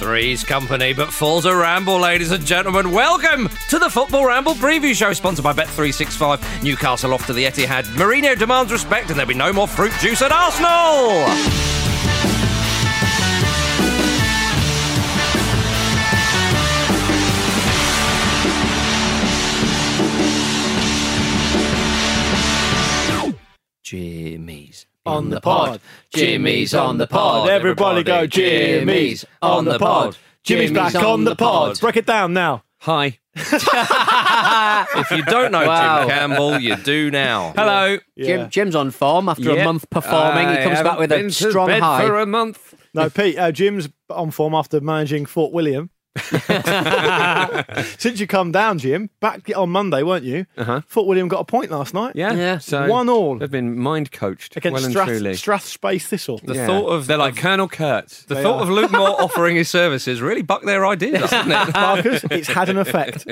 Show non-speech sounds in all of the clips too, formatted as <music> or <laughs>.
Three's company, but four's a ramble, ladies and gentlemen. Welcome to the Football Ramble preview show, sponsored by Bet365. Newcastle off to the Etihad. Mourinho demands respect, and there'll be no more fruit juice at Arsenal. Jimmy's on the pod. Jimmy's on the pod. Everybody go, Jimmy's on the pod. Jimmy's back on the pod. Break it down now. Hi. <laughs> if you don't know Wow. Jim Campbell, you do now. Hello. Yeah. Jim, Jim's on form after a Yep. month performing. he comes back haven't with been a to strong bed high. for a month. No, Pete, uh, Jim's on form after managing Fort William. <laughs> Since you come down, Jim, back on Monday, weren't you? Uh-huh. Fort William got a point last night. Yeah. Yeah. So One all They've been mind coached against well and truly. Strath, truly. Strathspey Thistle. The Yeah. thought of they're like of- Colonel Kurtz. The thought are. of Luke Moore offering his services really bucked their ideas, doesn't it? <laughs> Marcus, it's had an effect.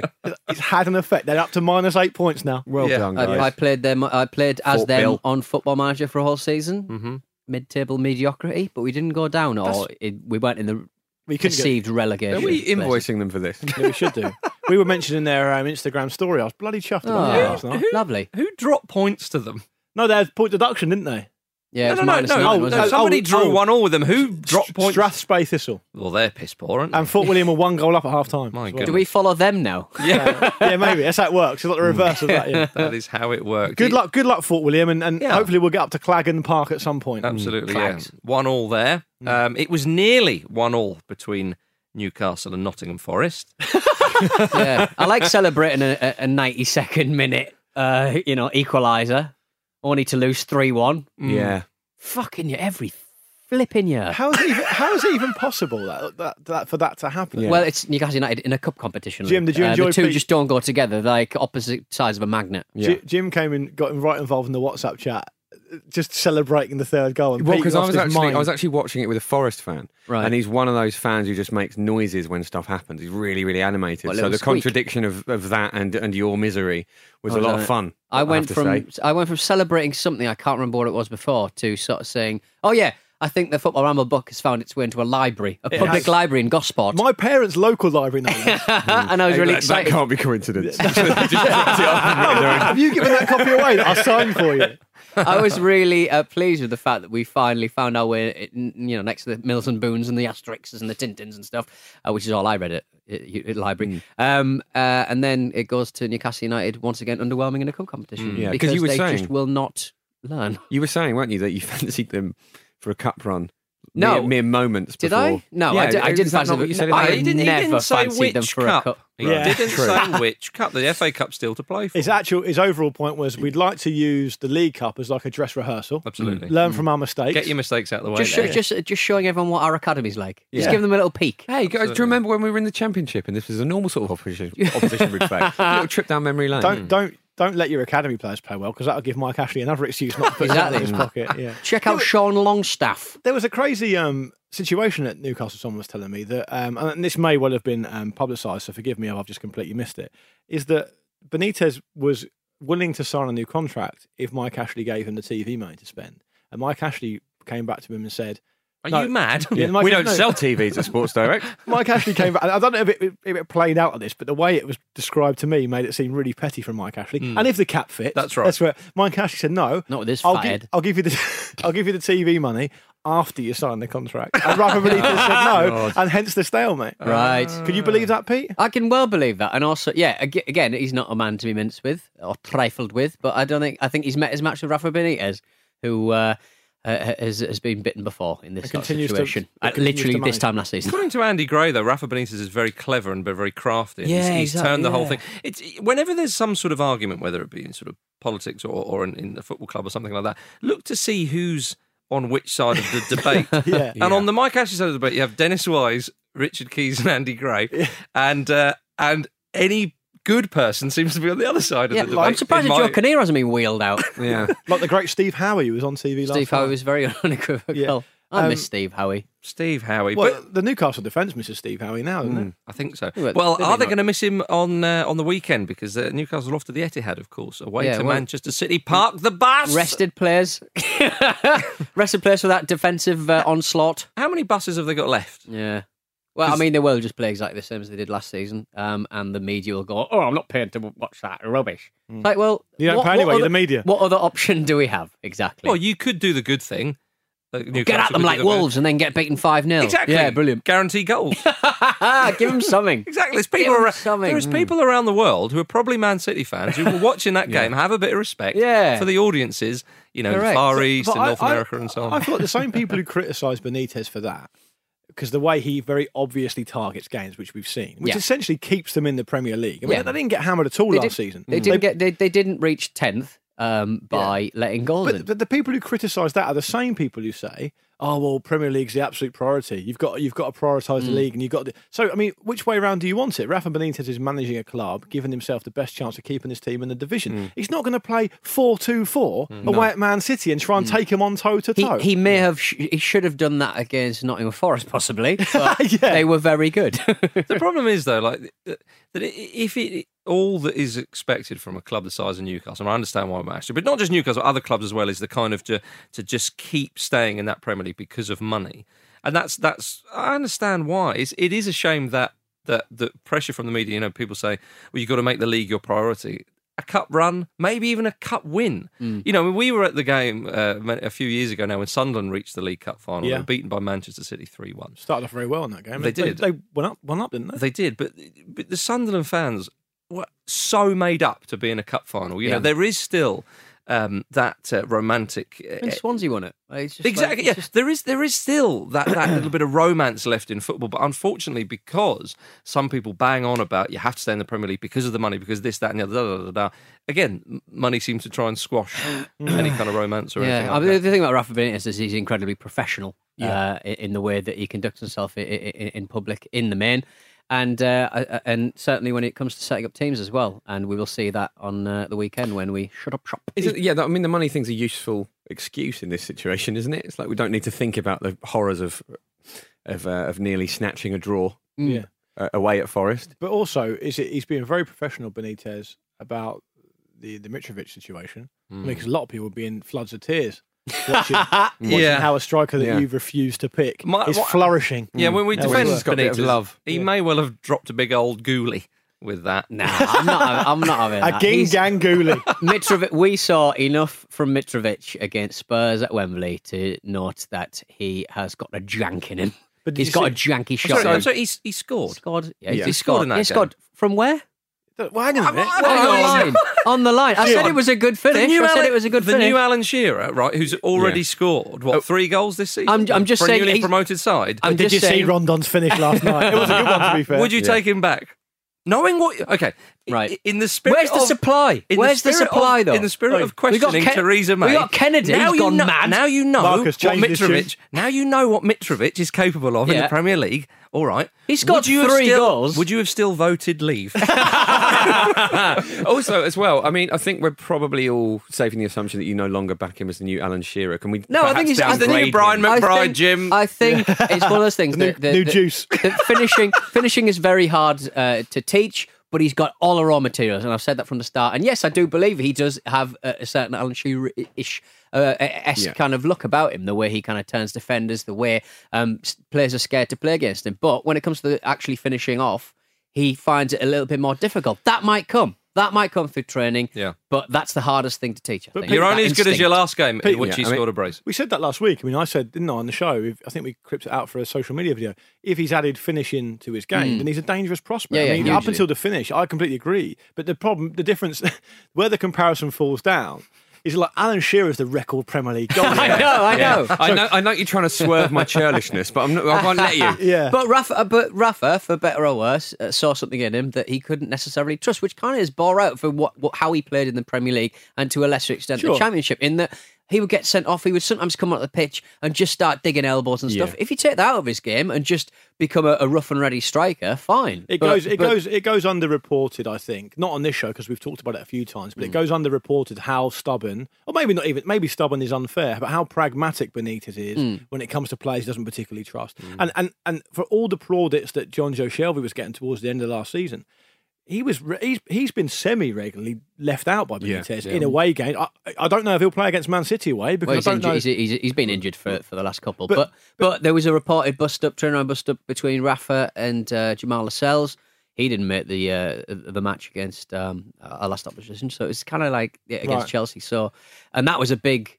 It's had an effect. They're up to minus eight points now. Well Yeah. done, guys. I, I played them. I played as Fort them Bill. on Football Manager for a whole season. mm-hmm. Mid-table mediocrity, but we didn't go down, or it, we weren't in the We couldn't get, perceived relegation. Are we places. invoicing them for this? <laughs> yeah, we should do. We were mentioning their um, Instagram story. I was bloody chuffed about Oh, it last night. lovely. Who dropped points to them? No, they had point deduction, didn't they? Yeah, No, it's no, no, minus no. nine, Oh, wasn't no, it? Somebody oh, drew oh. one all with them. Who dropped points? Strathspey Thistle. Well, they're piss poor, aren't they? And Fort William were one goal up at half time. My Do we follow them now? <laughs> yeah, yeah, maybe. That's how it works. It's like the reverse of that. Yeah. <laughs> that is how it works. Good luck, good luck, Fort William, and, and Yeah. hopefully we'll get up to Claggan Park at some point. Absolutely, yeah. One all there. Um, it was nearly one all between Newcastle and Nottingham Forest. <laughs> yeah, I like celebrating a, a, a 92nd minute, uh, you know, equaliser, only to lose three one. Yeah. Fucking you every flipping year. How is it even, how is it even possible that, that, that for that to happen? Yeah. Well, it's Newcastle United in a cup competition. Jim, did you Uh, enjoy The two Pete- just don't go together. Like opposite sides of a magnet. Yeah. Ji- Jim came and got him right involved in the WhatsApp chat, just celebrating the third goal. And Well, because I was actually mind. I was actually watching it with a Forest fan, Right. and he's one of those fans who just makes noises when stuff happens. He's really, really animated. What, so the squeak? contradiction of, of that and and your misery was Oh, a lot no. of fun. I have went to from say. I went from celebrating something I can't remember what it was before to sort of saying, "Oh yeah, I think the Football Ramble book has found its way into a library, a public has. library in Gosport." My parents' local library know <laughs> and I was Hey, really that, that can't be coincidence. <laughs> <laughs> Just dropped it off and written their own- Have you given that copy away that I signed for you? I was really uh, pleased with the fact that we finally found our way, you know, next to the Mills and Boons and the Asterixes and the Tintins and stuff, uh, which is all I read at, at, at library. Um, uh, and then it goes to Newcastle United once again, underwhelming in a cup competition. Yeah, 'cause because you were they saying- just will not learn. You were saying, weren't you, that you <laughs> fancied them for a cup run? No. mere, mere moments. Did before. I? No, yeah, I, di- I didn't that fancy them. you said. in I didn't, he never didn't say fancied which them for cup. a cup. He Yeah. didn't True. say which cup. The FA Cup's still to play for. His actual his overall point was we'd like to use the League Cup as like a dress rehearsal. Absolutely. Mm. Learn mm. from our mistakes. Get your mistakes out of the way. Just, show, just, just showing everyone what our academy's like. Just give them a little peek. Hey, guys, do you remember when we were in the championship and this was a normal sort of opposition, <laughs> opposition we'd face? A little trip down memory lane. Don't don't don't let your academy players play well because that'll give Mike Ashley another excuse not to put that in his pocket. Yeah. Check out Sean Longstaff. There was a crazy um, situation at Newcastle. Someone was telling me that, um, and this may well have been um, publicised. So forgive me if I've just completely missed it. Is that Benitez was willing to sign a new contract if Mike Ashley gave him the TV money to spend, and Mike Ashley came back to him and said, Are No. you mad? Yeah, <laughs> Mike- we don't no. sell TVs at Sports Direct. <laughs> Mike Ashley came back. I don't know if it, if it played out of this, but the way it was described to me made it seem really petty from Mike Ashley. And if the cap fits, That's right. That's where Mike Ashley said no. Not with this I'll, fat gi- head. I'll give you the <laughs> I'll give you the TV money. after you sign the contract. And Rafa Benitez said no, and hence the stalemate. Right. Can you believe that, Pete? I can well believe that, and also, yeah, again, he's not a man to be minced with or trifled with. But I don't think I think he's met his match with Rafa Benitez, who uh, uh, has has been bitten before in this sort of continues to- situation. and Uh, literally this time last season. According to Andy Gray, though, Rafa Benitez is very clever and very crafty. and he's, Yeah, he's exactly, turned the whole thing. It's whenever there's some sort of argument, whether it be in sort of politics or, or in, in the football club or something like that, look to see who's on which side of the <laughs> debate. Yeah. And on the Mike Ashley side of the debate, you have Dennis Wise, Richard Keys, and Andy Gray, and uh, and any good person seems to be on the other side of Yeah, the debate. I'm surprised in that my- Joe Kinnear hasn't been wheeled out. <laughs> Yeah. Like the great Steve Howey who was on TV last Steve Howey night. was very <laughs> unequivocal. Yeah. I Um, miss Steve Howey. Steve Howey. Well, but the Newcastle defence misses Steve Howey now, doesn't it? I think so. Well, Well, are they not. going to miss him on uh, on the weekend because uh, Newcastle off to the Etihad, of course, away Yeah, to well- Manchester City. Park the bus. Rested players, <laughs> rested players for that defensive uh, onslaught. How many buses have they got left? Yeah. Well, I 'Cause- mean, they will just play exactly the same as they did last season, um, and the media will go, "Oh, I'm not paying to watch that rubbish." It's Like, well, You don't what- pay what anyway, you're other- the media. What other option do we have exactly? Well, you could do the good thing. Uh, get Newcastle at them could do like the good- wolves and then get beaten five 0 Exactly. Yeah, brilliant. Guarantee goals. <laughs> Give them something. exactly. There's Give people, 'em around, something. there's people around the world who are probably Man City fans who were watching that <laughs> game have a bit of respect Yeah. for the audiences, you know, in the Correct. Far East But and I- North I- America and so on. I feel like the same people who <laughs> criticise Benitez for that, because the way he very obviously targets games, which we've seen, which Yeah. essentially keeps them in the Premier League. I mean, Yeah. they didn't get hammered at all They last did- season. They mm. didn't get. They, they didn't reach tenth um, by letting goals in. But, but the people who criticise that are the same people who say, "Oh well, Premier League's the absolute priority. You've got you've got to prioritise Mm. the league, and you've got to." So I mean, which way round do you want it? Rafa Benitez is managing a club, giving himself the best chance of keeping his team in the division. Mm. He's not going to play four-two-four away at Man City and try and take him on toe to Mm. He, toe. he may have. Sh- he should have done that against Nottingham Forest, possibly. But <laughs> Yeah. They were very good. the <laughs> problem is though, like that that if it all that is expected from a club the size of Newcastle, and I understand why I'm actually, but not just Newcastle, other clubs as well, is the kind of to to just keep staying in that Premier League because of money, and that's that's I understand why. It's, it is a shame that that the pressure from the media. You know, people say, well, you've got to make the league your priority. A cup run, maybe even a cup win. Mm. You know, when we were at the game uh, a few years ago now when Sunderland reached the League Cup final. They Yeah. were beaten by Manchester City 3 1. started off very well in that game. They did. They, went up, went up, didn't they? They did, but, but the Sunderland fans so made up to be in a cup final. You Yeah. know, there is still um, that uh, romantic. uh, when Swansea won it, like- Exactly. it's yeah, just- there is there is still that, that <clears throat> little bit of romance left in football, but unfortunately, because some people bang on about you have to stay in the Premier League because of the money, because this, that, and the other. Da, da, da, da. Again, money seems to try and squash <clears throat> any kind of romance or anything. Yeah, Like I mean, the thing about Rafa Benitez is he's incredibly professional uh, in in the way that he conducts himself in, in, in public, in the main, and uh, and certainly when it comes to setting up teams as well. And we will see that on uh, the weekend when we shut up shop. Is it, yeah, I mean, the money thing's a useful excuse in this situation, isn't it? It's like we don't need to think about the horrors of of, uh, of nearly snatching a draw Yeah. uh, away at Forest. But also, is it he's being very professional, Benitez, about the the Mitrovic situation. I mean, because a lot of people would be in floods of tears watching, <laughs> watching Yeah. how a striker that Yeah. you've refused to pick My- is what- flourishing. Yeah, when we Yeah, defend he's got a bit of Benitez, love. he Yeah. may well have dropped a big old ghoulie with that. Nah, I'm not. I'm not having <laughs> A that. He's- Ginganguli. <laughs> Mitrovic, we saw enough from Mitrovic against Spurs at Wembley to note that he has got a jank in him. But he's you got a see- janky oh, I'm shot. Oh, sorry, in I'm sorry, he's, he scored. Scored. Yeah, Yeah. he He scored in that He scored from where? Well, hang on a minute. I'm- On the line. <laughs> On the line. I said it was a good finish. I said Alan- it was a good the finish. new Alan Shearer, right, who's already Yeah. scored what oh. three goals this season? I'm- I'm just for a saying newly he's- promoted side. I'm Did just you see saying- Rondon's finish last <laughs> night? It was a good one, to be fair. Would you take him back? Knowing what? Okay, i- Right. In the spirit, Where's the of- supply? in Where's the spirit supply, of, though? In the spirit of We got questioning Ken- Theresa May, we got Kennedy, Now you gone know, mad. Now you know Marcus what changed his Mitrovic. Now you know what Mitrovic is capable of in the Premier League. All right, He's got Would you three still- goals. Would you have still voted leave? <laughs> <laughs> also, as well, I mean, I think we're probably all safe in the assumption that you no longer back him as the new Alan Shearer. Can we? No, I think he's- I the think- new downgrade Brian him? I McBride, think- Jim. I think <laughs> it's one of those things. The new- that, that- new that- juice. that finishing, finishing is very hard uh, to teach, but he's got all the raw materials, and I've said that from the start. And yes, I do believe he does have a, a certain Alan Shearer-ish uh, esque Yeah. kind of look about him, the way he kind of turns defenders, the way um, players are scared to play against him. But when it comes to actually finishing off, he finds it a little bit more difficult. That might come. That might come through training. Yeah. But that's the hardest thing to teach. I But think. You're That only as good as your last game in Pete, which yeah, he I mean- scored a brace. We said that last week. I mean, I said, didn't I, on the show? If, I think we clipped it out for a social media video. If he's added finishing to his game, then he's a dangerous prospect. Hmm. Yeah, I yeah, mean, up until the finish, I completely agree. But the problem, the difference, <laughs> where the comparison falls down, is like Alan Shearer's the record Premier League goal. <laughs> I know, I know. I know, I know you're trying to swerve my churlishness, but I'm not, I won't let you. <laughs> Yeah. But Rafa, uh, but Rafa, for better or worse, uh, saw something in him that he couldn't necessarily trust, which kind of is bore out for what, what how he played in the Premier League and to a lesser extent Sure. the Championship. In that he would get sent off, he would sometimes come on the pitch and just start digging elbows and stuff. Yeah. If you take that out of his game and just become a, a rough and ready striker, fine. It But- goes, it but- goes, it goes underreported. I think not on this show because we've talked about it a few times, but it goes underreported how stubborn, or maybe not even, maybe stubborn is unfair, but how pragmatic Benitez is Hmm. when it comes to players he doesn't particularly trust. And and and for all the plaudits that Jonjo Shelvey was getting towards the end of last season. He was he's he's been semi regularly left out by Yeah, Benitez yeah. in away games. I, I don't know if he'll play against Man City away because Well, he's, I don't injured, know. he's, he's, he's been injured for, for the last couple, But- but but, there was a reported bust up, turnaround bust up between Rafa and uh, Jamal Lascelles. He didn't make the uh, the match against um, our last opposition, so it's kind of like yeah, against Right. Chelsea. So, and that was a big,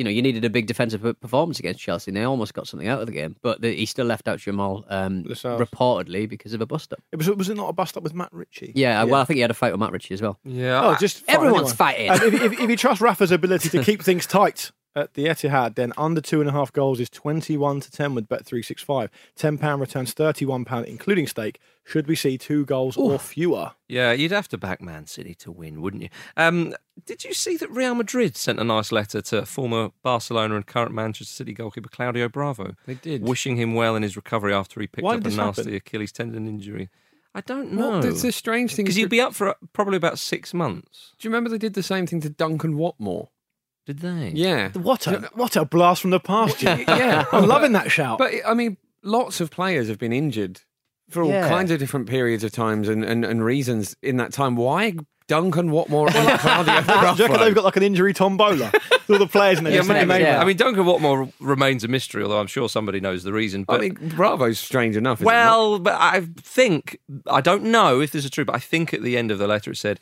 you know, you needed a big defensive performance against Chelsea, and they almost got something out of the game, but the, he still left out Jamal um, reportedly because of a bust up. It was was it not a bust up with Matt Ritchie? Yeah, well, I think he had a fight with Matt Ritchie as well. Yeah. Oh, just fight Everyone's anyone. fighting. Um, if, if, if you trust Rafa's ability to <laughs> keep things tight at the Etihad, then under two and a half goals is twenty-one to ten with Bet three six five. Ten pound returns thirty-one pound, including stake. Should we see two goals or fewer? Yeah, you'd have to back Man City to win, wouldn't you? Um, did you see that Real Madrid sent a nice letter to former Barcelona and current Manchester City goalkeeper Claudio Bravo? They did. Wishing him well in his recovery after he picked Why up a nasty happen? Achilles tendon injury. I don't know. What, it's a strange thing. Because he'd be up for uh, probably about six months. Do you remember they did the same thing to Duncan Watmore? Did they? Yeah. What a what a blast from the past, Jim. Yeah. <laughs> I'm loving that shout. But I mean, lots of players have been injured for all Yeah. kinds of different periods of times and, and, and reasons in that time. Why Duncan Watmore and Claudio <laughs> do you reckon they've got like an injury tombola? With all the players in there. <laughs> Yeah, just maybe. name yeah. I mean, Duncan Watmore remains a mystery, although I'm sure somebody knows the reason. I But mean, Bravo's strange enough. is it not? Well, but I think I don't know if this is true, but I think at the end of the letter it said,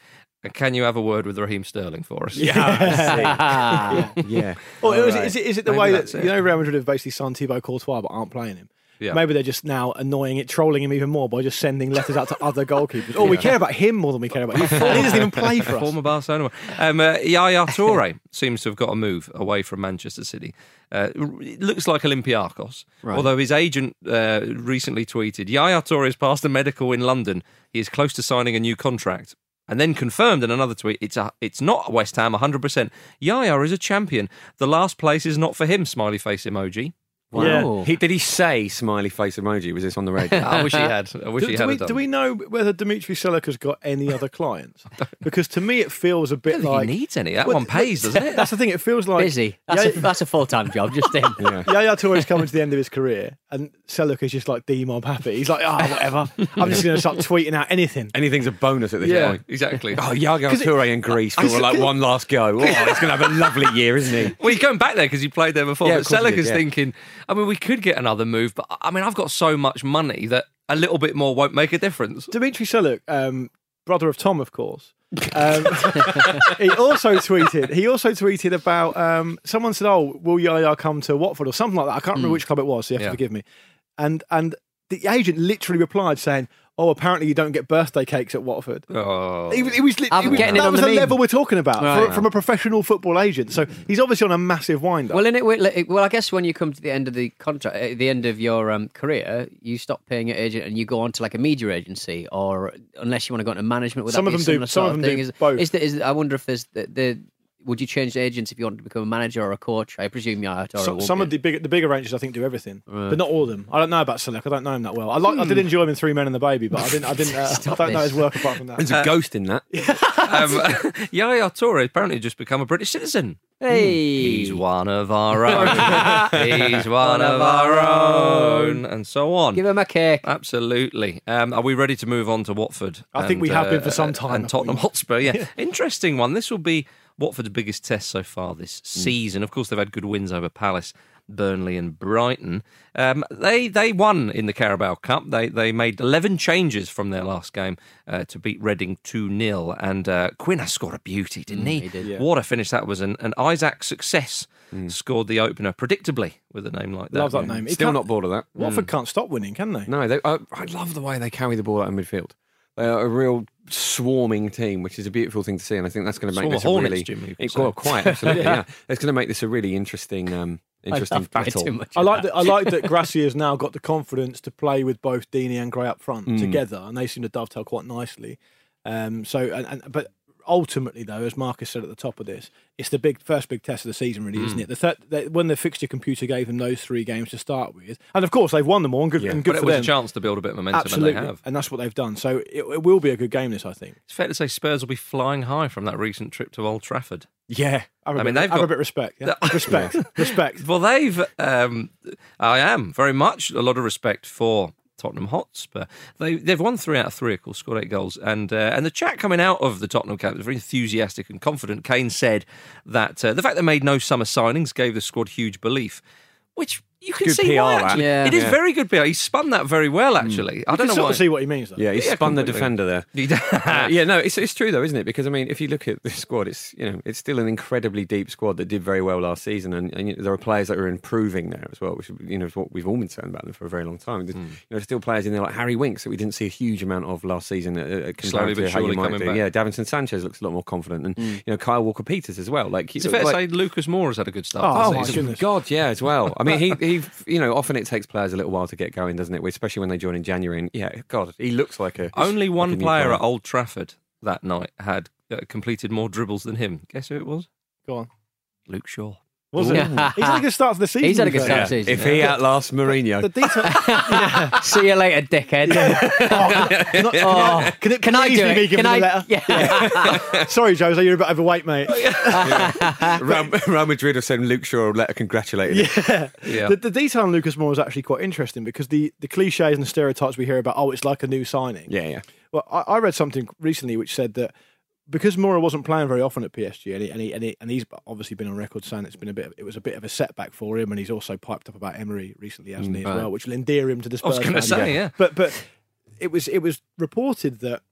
"Can you have a word with Raheem Sterling for us?" yeah. <laughs> yeah. Or is, it, is it is it the Maybe way that that's it. you know Real Madrid have basically signed Thibaut Courtois but aren't playing him? Yeah. Maybe they're just now annoying it, trolling him even more by just sending letters out to <laughs> other goalkeepers. Oh, we care about him more than we care about you. He doesn't even play for <laughs> us. Former Barcelona. Um, uh, Yaya Toure seems to have got a move away from Manchester City. Uh, it looks like Olympiacos. Although his agent uh, recently tweeted, Yaya Toure has passed a medical in London. He is close to signing a new contract. And then confirmed in another tweet, it's a, it's not West Ham 100%. Yaya is a champion. The last place is not for him, smiley face emoji. Wow. He, did he say smiley face emoji? Was this on the radio? <laughs> I wish he had. I wish Do, he do had we, done. do we know whether Dimitri Seluk has got any other clients? <laughs> Because to me, it feels a bit don't think like he needs any. That Well, one pays, doesn't it? That's the thing. It feels like Busy. That's, Yeah, a, that's a full time job, just him. <laughs> yeah. Yaya Toure's coming to the end of his career, and Seluk is just like D-mob happy. He's like, oh, whatever. I'm just going to start tweeting out anything. Anything's a bonus at this yeah, point. exactly. Oh, Yaya Toure in Greece for I- like one last go. Oh, he's going to have a lovely year, isn't he? Well, he's going back there because he played there before. Yeah, but of course he Selleck is thinking, I mean, we could get another move, but I mean, I've got so much money that a little bit more won't make a difference. Dimitri Seluk, um, brother of Tom, of course. Um, <laughs> he also tweeted. He also tweeted about um, someone said, "Oh, will Yaya come to Watford or something like that?" I can't remember which club it was. So you have Yeah. to forgive me. And and the agent literally replied saying, "Oh, apparently you don't get birthday cakes at Watford." Oh. He was, he was, lit- I'm he was- getting in that on was the the meme. level we're talking about Right. for, from a professional football agent. So he's obviously on a massive wind up. Well, in it, well, I guess when you come to the end of the contract, at the end of your um, career, you stop paying your agent and you go on to like a media agency, or unless you want to go into management. Would Some that of them do- some of them thing? do Is, both. Is, the, is I wonder if there's the, the would you change the agents if you wanted to become a manager or a coach? I presume you are. So- some of the big, the bigger ranges, I think, do everything, but not all of them. I don't know about Seluk. I don't know him that well. I like, I did enjoy him in Three Men and the Baby, but I didn't, I didn't, uh, <laughs> I don't know his work apart from that. There's a ghost in that. <laughs> Um, <laughs> Yaya Toure apparently just become a British citizen. hey, He's one of our own. He's one of our own, and so on. give him a kick. Absolutely. Um, are we ready to move on to Watford? I think we have been for some uh, time, And Tottenham we? Hotspur, yeah. Interesting one. This will be Watford's biggest test so far this Mm. season. Of course, they've had good wins over Palace Burnley and Brighton. Um, they they won in the Carabao Cup. They they made 11 changes from their last game uh, to beat Reading 2 0. And uh, Quina has scored a beauty, didn't he? he did. What a finish that was. An, and Isaac Success scored the opener predictably with a name like that. Love that name. He Still can't- bored of that. Watford can't stop winning, can they? No, they, I, I love the way they carry the ball out of midfield. They are a real swarming team, which is a beautiful thing to see, and I think that's going to make Swarm this a hornets, really Jim, you could it- say. well, quite absolutely, <laughs> yeah. It's going to make this a really interesting, um, <laughs> interesting Way battle. too much I of like that. that. I like that <laughs> Gracia has now got the confidence to play with both Deeney and Gray up front Mm. together, and they seem to dovetail quite nicely. Um, so, and, and but ultimately, though, as Marcus said at the top of this, it's the big first big test of the season, really, Mm. isn't it? The third, they, when the fixture computer gave them those three games to start with, and of course they've won them all, and good, Yeah. and good But it was them. a chance to build a bit of momentum, Absolutely, and they have. and that's what they've done. So it, it will be a good game. This, I think. It's fair to say Spurs will be flying high from that recent trip to Old Trafford. Yeah, I a I bit, mean, they've got a bit of respect. Yeah? <laughs> respect, respect. Well, they've. Um, I am very much a lot of respect for Tottenham Hotspur. They they've won three out of three, of course, scored eight goals, and uh, and the chat coming out of the Tottenham camp was very enthusiastic and confident. Kane said that uh, the fact they made no summer signings gave the squad huge belief, which. You can Good see why. PR, that. Actually. Yeah. It is Yeah. very good PR. He spun that very well, actually. I I don't can know sort why. of see what he means. Though. Yeah, he Yeah, spun the defender there. <laughs> Uh, yeah, no, it's it's true though, isn't it? Because I mean, if you look at the squad, it's you know it's still an incredibly deep squad that did very well last season, and, and you know, there are players that are improving there as well, which you know is what we've all been saying about them for a very long time. There's, Hmm. You know, there's still players in there like Harry Winks that we didn't see a huge amount of last season. Uh, uh, Slowly but to how you surely coming do. back. Yeah, Davinson Sanchez looks a lot more confident, and you know Kyle Walker Peters as well. Like, Is it fair like, to say Lucas Moura has had a good start? Oh, my goodness. God, yeah, as well. I mean, he, <laughs> he, you know, often it takes players a little while to get going, doesn't it? Especially when they join in January. And yeah, God, he looks like a Only like one a player player. at Old Trafford that night had uh, completed more dribbles than him. Guess who it was? Go on. Luke Shaw. Was it? He's had a good start to the season. He's had a good start to the season. If he outlasts Mourinho, The detail. <laughs> See you later, dickhead. <laughs> Not- Oh, can, it, can I do easily it? be given Can a I? letter? Yeah. <laughs> Sorry, Jose, you're a bit overweight, mate. Real, Real Madrid have sent Luke Shaw a letter congratulating him. Yeah. Yeah. The, the detail on Lucas Moura is actually quite interesting because the, the cliches and the stereotypes we hear about, oh, it's like a new signing. Yeah, yeah. Well, I, I read something recently which said that because Moura wasn't playing very often at PSG, and, he, and, he, and, he, and he's obviously been on record saying it's been a bit, of, it was a bit of a setback for him, and he's also piped up about Emery recently, hasn't he, as well, which will endear him to the I was gonna say, yeah. But but it was it was reported that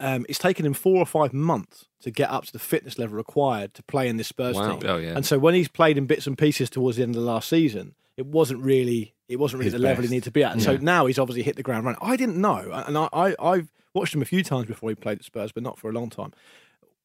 um, it's taken him four or five months to get up to the fitness level required to play in this Spurs Wow. team. Oh, yeah. And so when he's played in bits and pieces towards the end of the last season, it wasn't really it wasn't really His the level he needed to be at. And so now he's obviously hit the ground running. I didn't know, and I, I I've watched him a few times before he played at Spurs, but not for a long time.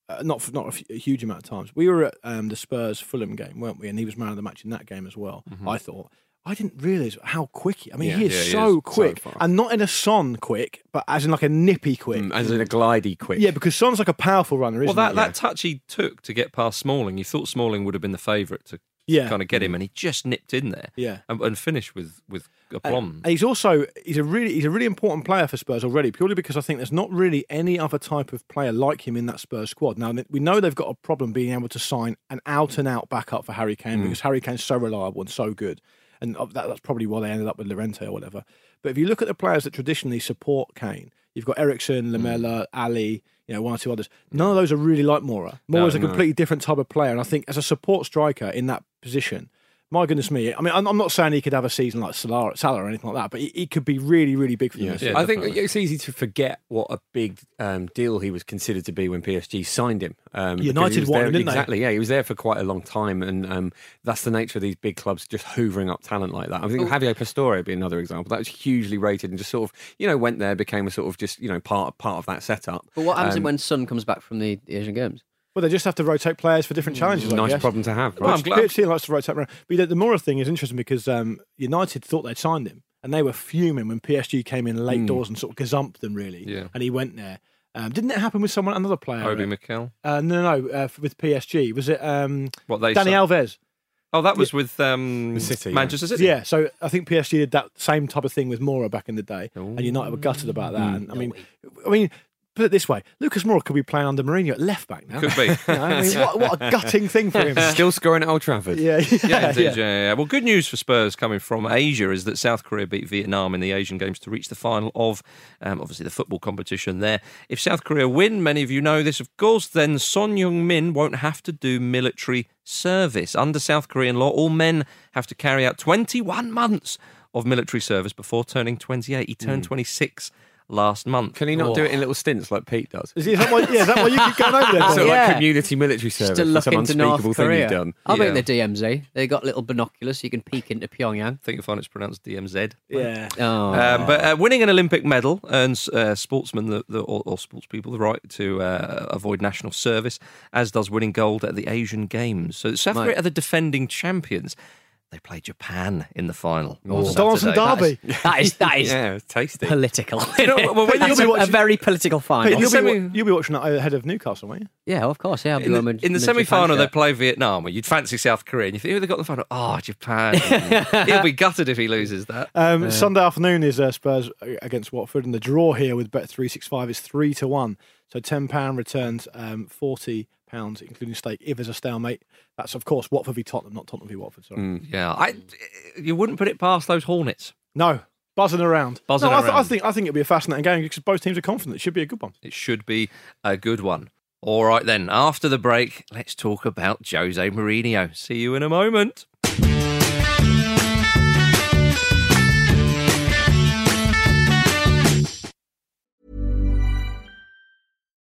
Uh, not for, not a, f- a huge amount of times. We were at um, the Spurs Fulham game, weren't we? And he was man of the match in that game as well. I thought. I didn't realise how quick. He, I mean, Mm-hmm. Yeah, he is yeah, he so is. quick, So and not in a Son quick, but as in like a nippy quick. Mm, As in a glidey quick. Yeah, because Son's like a powerful runner, Well, isn't that, he? that touch he took to get past Smalling, you thought Smalling would have been the favourite to Yeah. kind of get him, and he just nipped in there Yeah. and, and finished with, with aplomb. And he's also he's a really he's a really important player for Spurs already, purely because I think there's not really any other type of player like him in that Spurs squad. Now we know they've got a problem being able to sign an out and out backup for Harry Kane hmm. because Harry Kane's so reliable and so good, and uh, that, that's probably why they ended up with Llorente or whatever. But if you look at the players that traditionally support Kane, you've got Eriksen, hmm. Lamela, Alli. You know, one or two others. None of those are really like Moura. Moura's a no. completely different type of player, and I think as a support striker in that position, my goodness me. I mean, I'm I'm not saying he could have a season like Salah, Salah or anything like that, but he, he could be really, really big for them. Yeah. this Yeah. I think it's easy to forget what a big um, deal he was considered to be when PSG signed him. Um, United he was wanted him, didn't they? Exactly, yeah. He was there for quite a long time, and um, that's the nature of these big clubs just hoovering up talent like that. I think Javier Pastore would be another example. That was hugely rated and just sort of, you know, went there, became a sort of just, you know, part part of that setup. But what happens Um, when Son comes back from the Asian Games? Well, they just have to rotate players for different challenges. I Nice guess. problem to have. Well, I'm glad- PSG likes to rotate around. But the, the Moura thing is interesting because um, United thought they'd signed him, and they were fuming when PSG came in late doors and sort of gazumped them really. Yeah. And he went there. Um, didn't it happen with someone, another player? Obi uh, Mikel. uh, no, no, no, uh, with PSG. Was it um, What they Danny signed- Alves? Oh, that was with um, City, yeah. Manchester City. Yeah, so I think PSG did that same type of thing with Moura back in the day, and United were gutted about that. And I mean, I mean, put it this way: Lucas Moura could be playing under Mourinho at left back now. Could be. <laughs> You know, I mean, what, what a gutting thing for him. Still scoring at Old Trafford. yeah, yeah, Yeah, indeed, yeah. yeah, yeah. Well, good news for Spurs coming from Asia is that South Korea beat Vietnam in the Asian Games to reach the final of, um, obviously, the football competition there. If South Korea win, many of you know this, of course, then Son Heung Min won't have to do military service. Under South Korean law, all men have to carry out 21 months of military service before turning 28. He turned 26 last month. Can he not do it in little stints like Pete does? Is, he- is that why, yeah, is that why you keep going over there? <laughs> So Tom? Yeah. like community military service to for look some into unspeakable North thing Korea. you've done. I'll Yeah. bet the DMZ. They got little binoculars so you can peek into Pyongyang. I think you'll find it's pronounced DMZ. yeah. Oh, Um, but uh, winning an Olympic medal earns uh, sportsmen the, the, or, or sports people the right to uh, avoid national service, as does winning gold at the Asian Games. So South Right. Korea are the defending champions. They play Japan in the final. on Donaldson Saturday. Derby. that is that is Yeah, tasty. political. <laughs> know, well, when you'll be a, a watching- very political final. You'll, semi- be, wa- you'll be watching that ahead of Newcastle, won't you? yeah, of course. Yeah, I'll be In the, going in the with semi final, Japan they shirt. play Vietnam, where you'd fancy South Korea, and you think, who they got in the final? Oh, <laughs> Japan. He'll be gutted if he loses that. Um, Sunday afternoon is uh, Spurs against Watford, and the draw here with Bet three six five is three to one. So ten pound returns um, forty pounds, including stake. If there's a stalemate, that's of course Watford v Tottenham, not Tottenham v Watford. Sorry. Mm, yeah, I, you wouldn't put it past those Hornets. No, buzzing around. Buzzing no, I, th- I think I think it'll be a fascinating game because both teams are confident. It should be a good one. It should be a good one. All right, then. After the break, let's talk about Jose Mourinho. See you in a moment.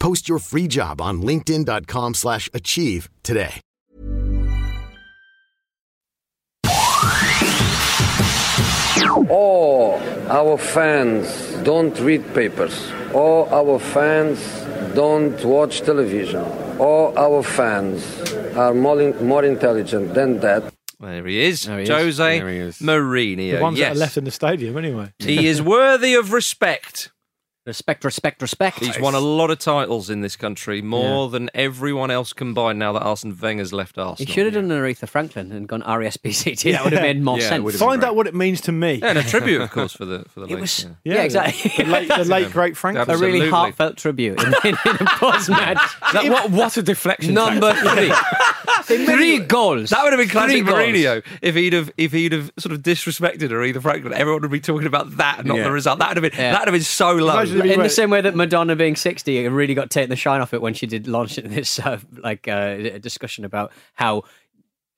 Post your free job on linkedin.com/achieve slash achieve today. All our fans don't read papers. All our fans don't watch television. All our fans are more, in- more intelligent than that. There he is, There he is. Jose There he is. Mourinho. The ones yes. that are left in the stadium, anyway. he is worthy of respect. Respect, respect, respect. He's won a lot of titles in this country, more than everyone else combined now that Arsene Wenger's left Arsenal, He should have done an Aretha Franklin and gone RSPCT. That <laughs> would have made more Yeah, sense. would have been Find great. out what it means to me. Yeah, and a tribute, of course, for the for the It late, was, yeah. yeah, exactly. The late, the <laughs> late great Frank. a really heartfelt tribute in, in, in a post match. <laughs> What, what a deflection. Number three. Three goals. That would have been classic Three goals. Mourinho if he'd have if he'd have sort of disrespected Aretha Franklin. Everyone would be talking about that, not Yeah. the result. That would have been Yeah. that would have been so low. Imagine if he in the same way that Madonna being 60 really got taken the shine off it when she did launch <laughs> this uh, like uh, discussion about how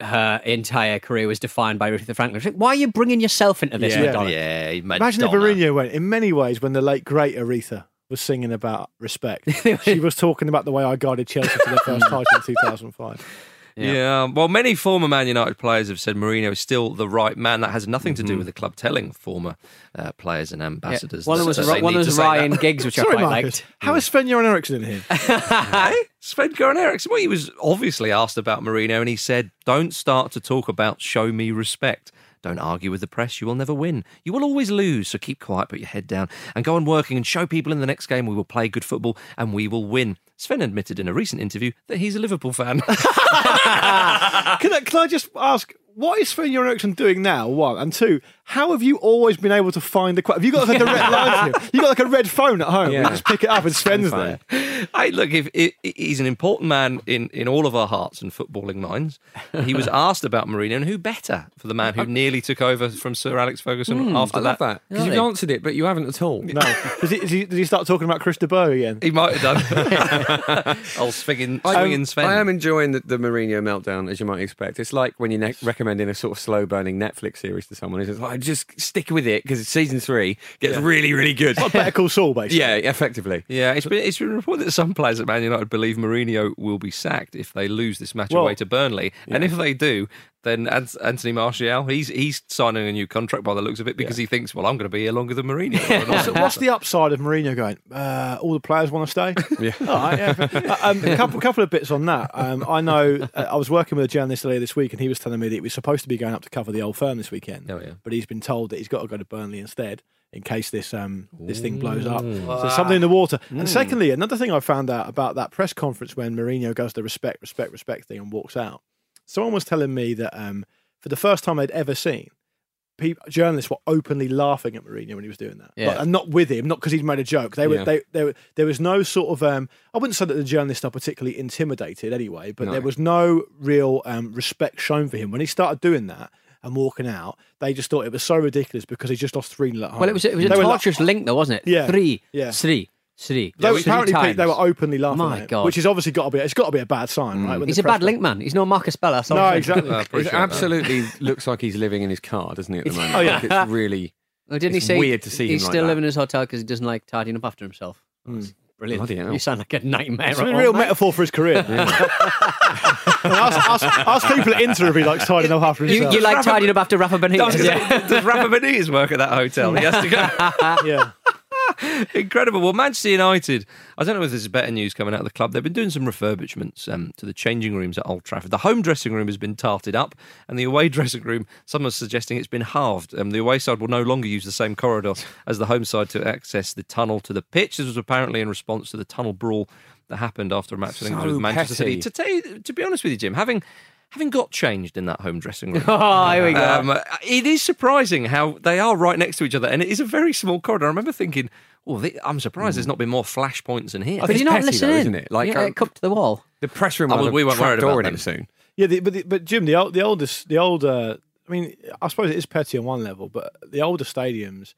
her entire career was defined by Aretha Franklin. Like, Why are you bringing yourself into this, Yeah. Madonna? yeah, Imagine if Mourinho went. In many ways, when the late great Aretha was singing about respect, <laughs> she was talking about the way I guided Chelsea to their first <laughs> title in 2005. Yeah. Well, many former Man United players have said Mourinho is still the right man. That has nothing to do with the club telling former uh, players and Yeah. ambassadors. One that- was, that one need was Ryan. Giggs, which I Sorry, quite Marcus. liked. How is Sven Göran Eriksson in here? <laughs> Hey, Sven Goran Eriksson. Well, he was obviously asked about Mourinho, and he said, "Don't start to talk about show me respect." Don't argue with the press. You will never win. You will always lose. So keep quiet, put your head down, and go on working and show people in the next game we will play good football and we will win. Sven admitted in a recent interview that he's a Liverpool fan. <laughs> can, I, can I just ask, what is Sven Göran Eriksson doing now? One and two. How have you always been able to find the? que- Have you got like a direct <laughs> line to? You got like a red phone at home. Yeah. You just pick it up and Sven's there. I look, if, if he's an important man in, in all of our hearts and footballing minds. He was <laughs> asked about Mourinho, and who better for the man who nearly took over from Sir Alex Ferguson hmm, after I love that. Because you've answered it, but you haven't at all. No. <laughs> Does he, does, he, does he start talking about Chris de Boer again? He might have done. Old swinging, swinging Sven. I am enjoying the, the Mourinho meltdown, as you might expect. It's like when you're ne- recommending a sort of slow burning Netflix series to someone. It's like, just stick with it because season three gets really, really good. What Better Call Saul, basically. yeah, effectively. Yeah, it's been, it's been reported that some players at Man United believe Mourinho will be sacked if they lose this match Well- away to Burnley. And if they do, then Anthony Martial, he's he's signing a new contract by the looks of it because he thinks, well, I'm going to be here longer than Mourinho. <laughs> So what's the upside of Mourinho going? Uh, all the players want to stay. <laughs> Yeah. <laughs> All right, yeah. Uh, um, a couple, couple of bits on that. Um, I know uh, I was working with a journalist earlier this week, and he was telling me that he was supposed to be going up to cover the old firm this weekend. Oh, yeah. But he's been told that he's got to go to Burnley instead in case this um, this thing blows up. So something in the water. And secondly, another thing I found out about that press conference when Mourinho goes the respect, respect, respect thing and walks out. Someone was telling me that um, for the first time they'd ever seen, people, journalists were openly laughing at Mourinho when he was doing that, Yeah. Like, and not with him, not because he'd made a joke. They were, Yeah. they, they, were- there was no sort of, um, I wouldn't say that the journalists are particularly intimidated anyway, but No. there was no real um, respect shown for him when he started doing that and walking out. They just thought it was so ridiculous because he just lost three 0 at home. Well, it was it was a were like- link, though, wasn't it? Yeah. Three. Yeah. Three. Three. They were- apparently, Pete, they were openly laughing My at it, God. which is obviously got to be. It's got to be a bad sign, right? when He's the a press bad link man. He's not Marcus Bella. that's all No, exactly. I It that. absolutely <laughs> looks like he's living in his car, doesn't he? At the moment, Oh, yeah. Like, it's really. <laughs> Oh, didn't It's he say weird to see he's him like still that. living in his hotel because he doesn't like tidying up after himself? Hmm. That's Brilliant. Bloody hell. You sound like a nightmare. It's a at real home, mate. metaphor for his career. <laughs> And ask, ask, ask people at Inter if he likes tidying up after You, himself. you like tidying up after Rafa I Benitez? gonna Yeah. Does Rafa Benitez work at that hotel? He has to go. yeah. <laughs> Incredible. Well, Manchester United, I don't know if there's better news coming out of the club. They've been doing some refurbishments um, to the changing rooms at Old Trafford. The home dressing room has been tarted up, and the away <laughs> dressing room, someone's suggesting it's been halved. Um, the away side will no longer use the same corridor <laughs> as the home side to access the tunnel to the pitch. This was apparently in response to the tunnel brawl that happened after a match So with Manchester City. To, you, to be honest with you, Jim, having having got changed in that home dressing room. <laughs> Oh, here we go. Um, it is surprising how they are right next to each other, and it is a very small corridor. I remember thinking, "Oh, they, I'm surprised there's not been more flashpoints in here." But you it's not petty listen though, isn't it? Like, yeah, um, cup to the wall. The press room Oh, well, we weren't worried trap door about in them. it soon. Yeah, the, but the, but Jim, the old, the oldest, the older. I mean, I suppose it is petty on one level, but the older stadiums.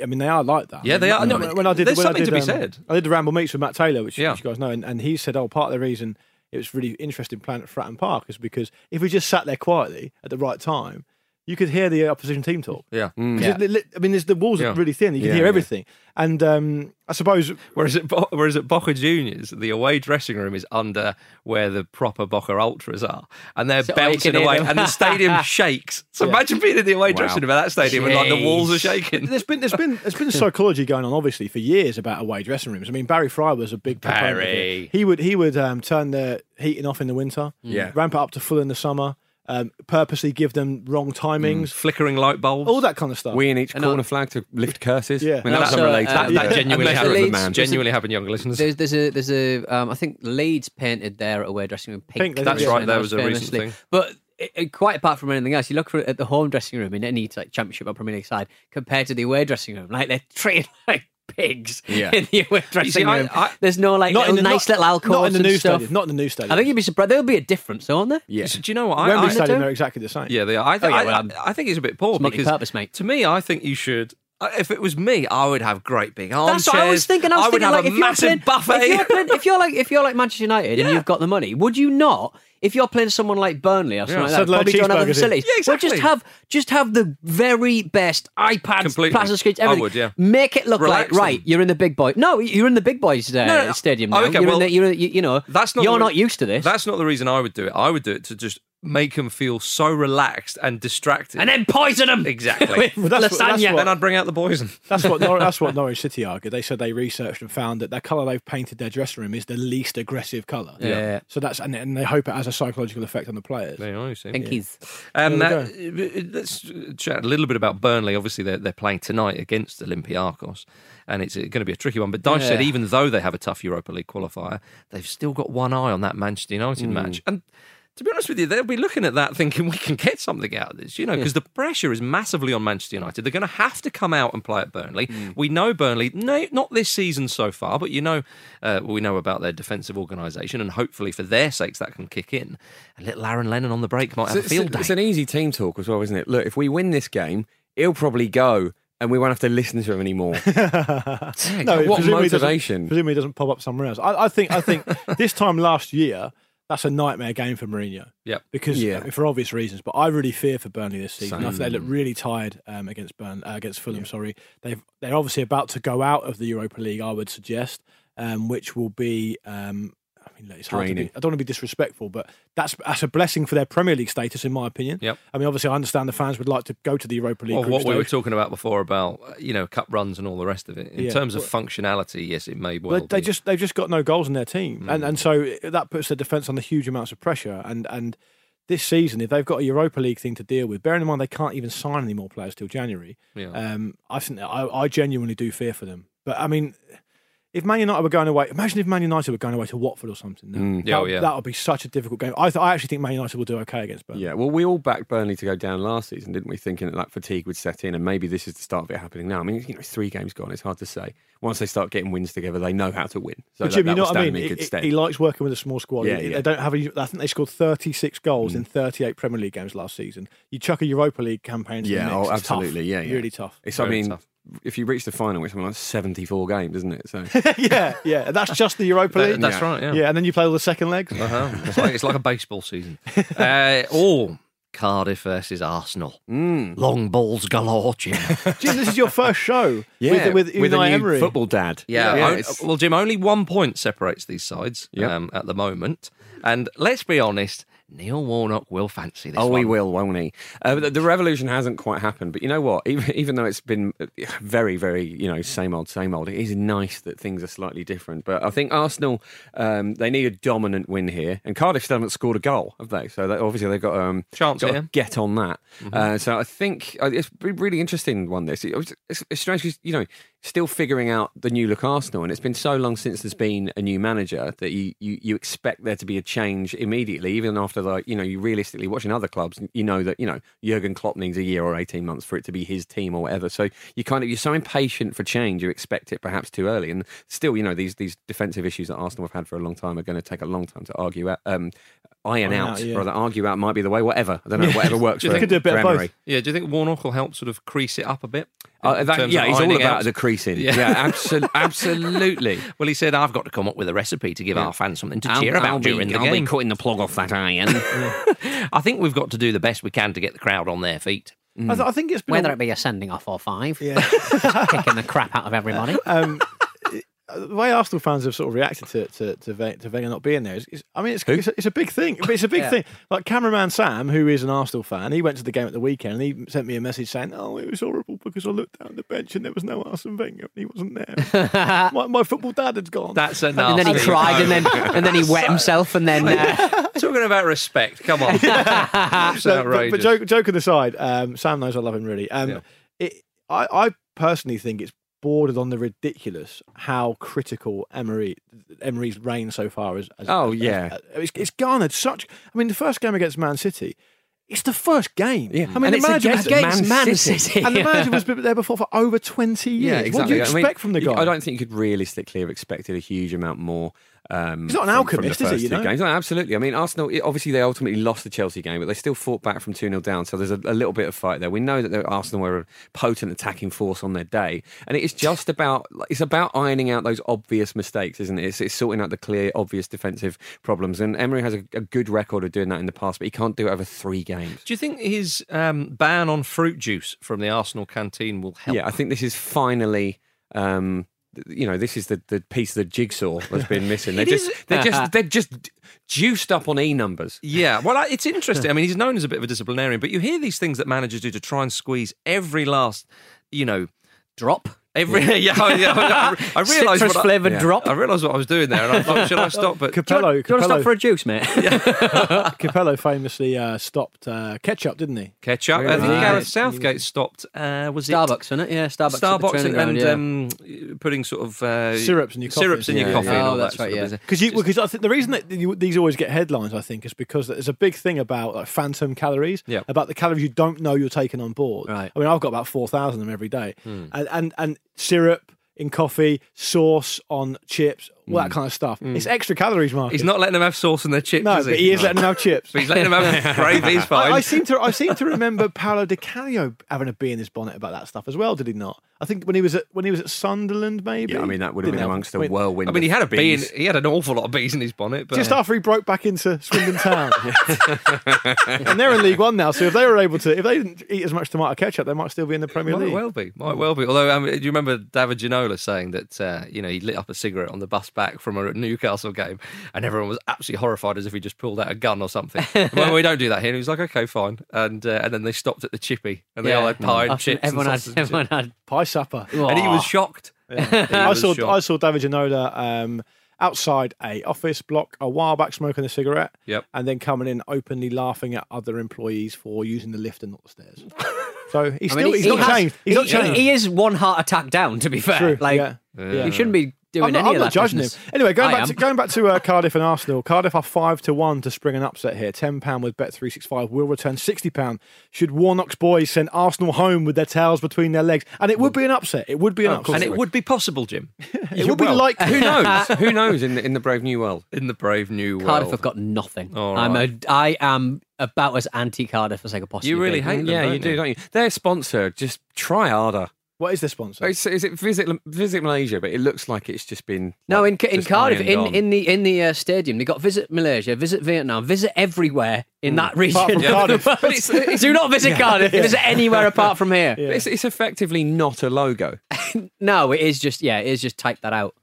I mean, they are like that. Yeah, I mean, they are. When, No, when- when I did, there's when I something did, to be um, said. I did the Ramble meets with Matt Taylor, which, Yeah. which you guys know, and, and he said, "Oh, part of the reason it was really interesting playing at Fratton Park is because if we just sat there quietly at the right time, you could hear the opposition team talk. Yeah. 'Cause it- it- I mean, the walls Yeah. are really thin. You can Yeah, hear yeah. everything, and um, I suppose Whereas at, Bo- whereas at Boca Juniors, the away dressing room is under where the proper Boca Ultras are, and they're So, oh, bouncing away, and the stadium <laughs> shakes. So Yeah. imagine being in the away Wow. dressing room at that stadium, and like the walls are shaking. There's been there's been there's been <laughs> psychology going on obviously for years about away dressing rooms. I mean Barry Fry was a big proponent of it. Barry. He would he would um, turn the heating off in the winter, Yeah. ramp it up to full in the summer, um, purposely give them wrong timings, Flickering light bulbs. all that kind of stuff. We in each And corner I- flag to lift curses. Yeah. I mean, And that's also, unrelated. uh, that, that Yeah. genuinely And happened. Leeds- man. Genuinely happened, young listeners. There's there's a there's a um, I think Leeds painted there their away dressing room pink. Pink, That's right, There that that was a recent famously- thing. But it, it- quite apart from anything else, you look for, at the home dressing room in any like championship or Premier League side compared to the away dressing room, like they're treated <laughs> like pigs Yeah. in the <laughs> away dressing see, room. I- There's no like little the, nice not, little alcoves not in the and new stuff. stadium. Not in the new stadium. I think you'd be surprised. There'll be a difference, though, won't there? yeah. So do you know what? I, Wembley I, Stadium they're exactly the same. Yeah, they are. I, th- Oh, yeah, well, I, I'm- think it's a bit poor It's because multi-purpose, mate. to me, I think you should. Uh, If it was me, I would have great big armchairs. That's what I was thinking. I was would thinking, have like, a massive playing, buffet. If you're, playing, if you're like, if you're like Manchester United and you've got the money, would you not? If you're playing someone like Burnley or something Yeah, like that, probably don't have the facilities. Yeah, Well, just have just have the very best iPads, Completely. plasma screens, everything. I would, yeah. Make it look Relax like right. You're in the big boy. No, you're in the big boys uh, No, no. stadium Oh, now. okay, you're well, in the, you're, you, know, That's not. you're not used to this. That's not the reason I would do it. I would do it to just make them feel so relaxed and distracted. and then poison them Exactly. <laughs> Well, that's what- that's lasagna. what- then I'd bring out the poison. That's what Nor- <laughs> that's what Norwich City argued. They said they researched and found that the colour they've painted their dressing room is the least aggressive colour. Yeah. So that's and, and they hope it has a psychological effect on the players. There you are, you see. Pinkies. Um, There uh, let's chat a little bit about Burnley. Obviously, they're, they're playing tonight against Olympiacos, and it's going to be a tricky one. But Dyche said Yeah. even though they have a tough Europa League qualifier, they've still got one eye on that Manchester United Hmm. match. And to be honest with you, they'll be looking at that thinking we can get something out of this, you know, because the pressure is massively on Manchester United. They're going to have to come out and play at Burnley. Hmm. We know Burnley, no, not this season so far, but you know, uh, we know about their defensive organisation, and hopefully for their sakes that can kick in. And little Aaron Lennon on the break might have a It's, field it's, day. it's an easy team talk as well, isn't it? Look, if we win this game, he'll probably go and we won't have to listen to him anymore. <laughs> no, what presumably he doesn't- Presumably, he doesn't pop up somewhere else. I, I think. I think <laughs> this time last year, that's a nightmare game for Mourinho. Yep. because Yeah. I for obvious reasons. But I really fear for Burnley this season. I think they look really tired um, against Burn uh, against Fulham. Sorry, they've they're obviously about to go out of the Europa League. I would suggest, um, which will be. Um, mean, look, it's hard to be, Draining. I don't want to be disrespectful, but that's that's a blessing for their Premier League status, in my opinion. Yep. I mean, obviously, I understand the fans would like to go to the Europa League. Well, group what we were stage. talking about before about you know cup runs and all the rest of it. In Yeah. terms of functionality, yes, it may well. Well, they be. just they've just got no goals in their team, and and so that puts their defence under huge amounts of pressure. And and this season, if they've got a Europa League thing to deal with, bearing in mind they can't even sign any more players till January, Yeah. um, I think I, I genuinely do fear for them. But I mean, if Man United were going away, imagine if Man United were going away to Watford or something. Mm. Yeah, oh, that, yeah. that would be such a difficult game. I th- I actually think Man United will do okay against Burnley. Yeah, well, we all backed Burnley to go down last season, didn't we? Thinking that that fatigue would set in, and maybe this is the start of it happening now. I mean, you know, three games gone, it's hard to say. Once they start getting wins together, they know how to win. So But Jim, that you know what I mean? in good He- He likes working with a small squad. Yeah, They- yeah. They don't have. A, I think they scored 36 goals in 38 Premier League games last season. You chuck a Europa League campaign. into the yeah, mix, oh, it's tough. absolutely. Yeah, yeah, really tough. It's, I mean, tough. If you reach the final, it's something like seventy-four games, isn't it? So <laughs> yeah, yeah. That's just the Europa That- League. that's right. Yeah. Yeah, and then you play all the second legs. Uh-huh. It's, like, it's like a baseball season. <laughs> Uh, oh, Cardiff versus Arsenal. Mm. Long balls galore, Jim. <laughs> Jim, this is your first show yeah, with, with, with a new Emery. football dad. Yeah. yeah on- well, Jim, only one point separates these sides Yep. um, at the moment. And let's be honest, Neil Warnock will fancy this Oh, one. he will, won't he? Uh, the, the revolution hasn't quite happened. But you know what? Even, even though it's been uh, very, very, you know, same old, same old, it is nice that things are slightly different. But I think Arsenal, um, they need a dominant win here. And Cardiff still haven't scored a goal, have they? So they, obviously they've got, um, Chance got to get on that. Uh, so I think uh, it's a really interesting one, this. It was- It's, strange strange 'cause, you know, still figuring out the new look Arsenal. And it's been so long since there's been a new manager that you, you, you expect there to be a change immediately, even after, like, you know, you realistically watching other clubs, you know that, you know, Jurgen Klopp needs a year or 18 months for it to be his team or whatever. So you kind of, you're so impatient for change, you expect it perhaps too early. And still, you know, these, these defensive issues that Arsenal have had for a long time are going to take a long time to argue um, iron Iron out, out, yeah. rather argue out might be the way, whatever. I don't know, <laughs> whatever works Do you for think- Could do a bit of both. Emery. Yeah, do you think Warnock will help sort of crease it up a bit? Uh, that- yeah, he's all about out? the creasing. Yeah. Yeah, <laughs> absol- absolutely. Well, he said, I've got to come up with a recipe to give our fans something to cheer I'll- about I'll be- during the I'll be cutting the plug off that iron. <laughs> I think we've got to do the best we can to get the crowd on their feet. I, th- I think it's been Whether a- it be a sending off or five, Yeah. kicking the crap out of everybody. um, the way Arsenal fans have sort of reacted to to to, Ve- to Wenger not being there is, is I mean, it's, it's, a, it's a big thing. It's a big thing. Like cameraman Sam, who is an Arsenal fan, he went to the game at the weekend and he sent me a message saying, "Oh, it was horrible because I looked down the bench and there was no Arsene Wenger and he wasn't there. <laughs> my, my football dad had gone." That's a and then he cried, and then and then he wet himself, and then uh, <laughs> Talking about respect, come on. <laughs> It's No, but, outrageous. but joke, joking aside, um, Sam knows I love him really. Um, Yeah. it, I, I personally think it's bordered on the ridiculous how critical Emery Emery's reign so far is. As, Oh, as- yeah. as- it's, it's garnered such. I mean, the first game against Man City. It's the first game. Yeah. I mean, And the manager against was, against Man Man City. City. <laughs> and the manager was there before for over twenty years. Yeah, What do you I expect mean, from the guy? I don't think you could realistically have expected a huge amount more. Um, He's not an from- from alchemist, is he, you know? Games. No, absolutely. I mean, Arsenal. Obviously, they ultimately lost the Chelsea game, but they still fought back from two 0 down. So there's a, a little bit of fight there. We know that the- Arsenal were a potent attacking force on their day, and it's just about it's about ironing out those obvious mistakes, isn't it? It's, it's sorting out the clear, obvious defensive problems. And Emery has a, a good record of doing that in the past, but he can't do it over three games. Do you think his um, ban on fruit juice from the Arsenal canteen will help? Yeah, I think this is finally. Um, th- you know, this is the, the piece of the jigsaw that's been missing. <laughs> <laughs> They're just is- they're just they're just juiced up on e numbers. Yeah, well, it's interesting. I <laughs> mean, he's known as a bit of a disciplinarian, but you hear these things that managers do to try and squeeze every last, you know, drop. Every. <laughs> Yeah, I, I, I realised Citrus what I- flavoured yeah. drop. I realised what I was doing there, and I thought, should I <laughs> stop? But Capello, Do you want to stop Capello, for a juice, mate? <laughs> Capello famously uh, stopped uh, ketchup, didn't he? ketchup. I think Right. Gareth Southgate stopped. Uh, was it Starbucks, isn't it? Yeah, Starbucks. Starbucks training and, ground, and yeah. um, putting sort of uh, Syrups in your coffee. syrups in your coffee. yeah. and Oh, all that's that right, sort yeah. Because because I think the reason that you, these always get headlines, I think, is because there's a big thing about like phantom calories, Yeah. about the calories you don't know you're taking on board. Right. I mean, I've got about four thousand of them every day, Hmm. and and and syrup in coffee, sauce on chips, all that kind of stuff. It's extra calories, Mark. He's not letting them have sauce in their chips. No, is but he is letting them have chips. But he's letting them have <laughs> gravy. He's fine. I, I seem to I seem to remember Paolo Di Canio having a bee in his bonnet about that stuff as well. Did he not? I think when he was at when he was at Sunderland, maybe. Yeah, I mean that would have Didn't been amongst I mean, whirlwind. I mean, he had a bee. In, bees. he had an awful lot of bees in his bonnet. But Just after he broke back into Swindon Town, <laughs> and they're in League One now. So if they were able to, if they didn't eat as much tomato ketchup, they might still be in the Premier League. might League. well be, might well be. Although, um, do you remember David Ginola saying that uh, you know he lit up a cigarette on the bus bus back from a Newcastle game, and everyone was absolutely horrified as if he just pulled out a gun or something. <laughs> well, we don't do that here. And he was like, "Okay, fine." And uh, and then they stopped at the chippy, and they all had pie and chips. Everyone and had, sausage and everyone had. Pie supper. chips. and he was shocked. <laughs> He I was saw shocked. I saw David Ginola um, outside a office block a while back smoking a cigarette. Yep. And then coming in openly laughing at other employees for using the lift and not the stairs. <laughs> So he's I mean, still he- he's he not has- changed. He's he, not changed. He, he is one heart attack down. To be fair, True. like yeah. Yeah. he shouldn't be doing I'm not, any I'm of not that judging business. him. Anyway, going I back to going back to uh, Cardiff and Arsenal. Cardiff are five to one to spring an upset here. Ten pound with Bet three six five will return sixty pound. Should Warnock's boys send Arsenal home with their tails between their legs, and it would be an upset. It would be an upset. and it would be possible, Jim, <laughs> It would be like <laughs> Who knows? <laughs> Who knows in the, in the brave new world? in the brave new world. Cardiff have got nothing. All I'm a, right. I am about as anti Cardiff as I could possibly You really be. hate them, yeah, don't you do, don't you? Their sponsor, just try harder. What is the sponsor? Is, is it visit Visit Malaysia? But it looks like it's just been No, in like, in just Cardiff, in, on. in the in the uh, stadium, they got visit Malaysia, visit Vietnam, visit everywhere in that region. Apart from <laughs> Cardiff. But it's- do not visit Cardiff. Visit anywhere apart from here. It's, it's effectively not a logo. <laughs> No, it is just yeah, it is just type that out.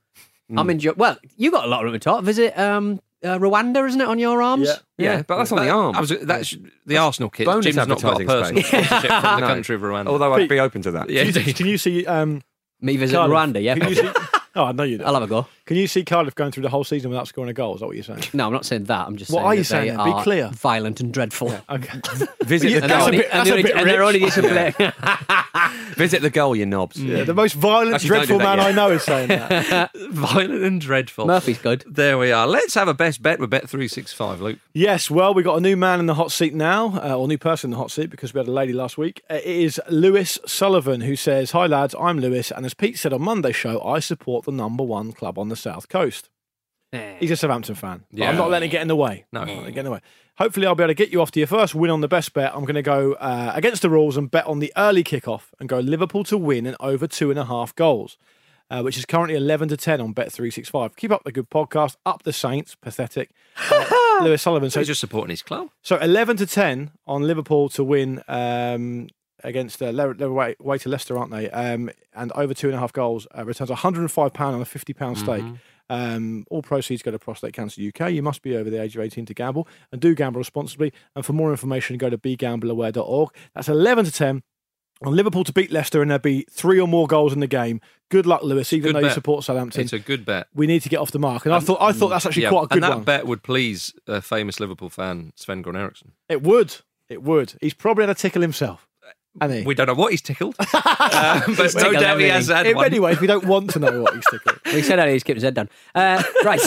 Hmm. I'm enjoying. Well, you got a lot of room to talk. Visit um, uh, Rwanda, isn't it, on your arms? Yeah. Yeah, but that's on the That- arm. I was- that's the Arsenal kit. bonus Jim's not got a advertising personal space. sponsorship from <laughs> the No. country of Rwanda. Although I'd be open to that. yeah, Can you, indeed. can you see um, Me visit Cardiff? Rwanda. Yeah, Can you see? <laughs> Oh, I know you do. I'll have a go. Can you see Cardiff going through the whole season without scoring a goal? Is that what you're saying? No, I'm not saying that. I'm just What saying are you that saying they then? Be are clear. violent and dreadful. Okay. <laughs> Visit the And they're That's a goal. bit- that's a bit and they're rich. only disciplined. <laughs> Visit the goal, you knobs. Yeah, the most violent, Actually, don't dreadful that man yet. I know is saying that. <laughs> Violent and dreadful. Murphy's good. There we are. Let's have a best bet with Bet365, Luke. yes, well, we got a new man in the hot seat now, uh, or new person in the hot seat because we had a lady last week. Uh, It is Lewis Sullivan who says, "Hi lads, I'm Lewis, and as Pete said on Monday's show, I support the number one club on the south coast." He's a Southampton fan. but I'm not letting it get in the way. No. I'm not letting it get in the way. Hopefully, I'll be able to get you off to your first win on the best bet. I'm going to go uh, against the rules and bet on the early kickoff and go Liverpool to win and over two and a half goals, uh, which is currently 11 to 10 on Bet365. Keep up the good podcast. Up the Saints. Pathetic. Uh, <laughs> Lewis Sullivan. So So, he's just supporting his club. so 11 to 10 on Liverpool to win um, against uh, they're, they're away, away to Leicester, aren't they? Um, and over two and a half goals uh, returns 105 pound on a 50 pound stake. Um, all proceeds go to Prostate Cancer UK. You must be over the age of 18 to gamble and do gamble responsibly. And for more information, go to begambleaware.org. That's 11 to 10 on Liverpool to beat Leicester and there'll be three or more goals in the game. Good luck, Lewis, even though you support Southampton. It's a good bet. we need to get off the mark. And I thought I thought that's actually Yeah, quite a good and that one. bet would please a famous Liverpool fan, Sven Goran Eriksson. It would. It would. He's probably had a tickle himself. Hasn't? We don't know what he's tickled, <laughs> um, but no Tickled doubt he has had In one. many ways, we don't want to know what he's tickled. <laughs> He said earlier he's kept his head down. Uh, right.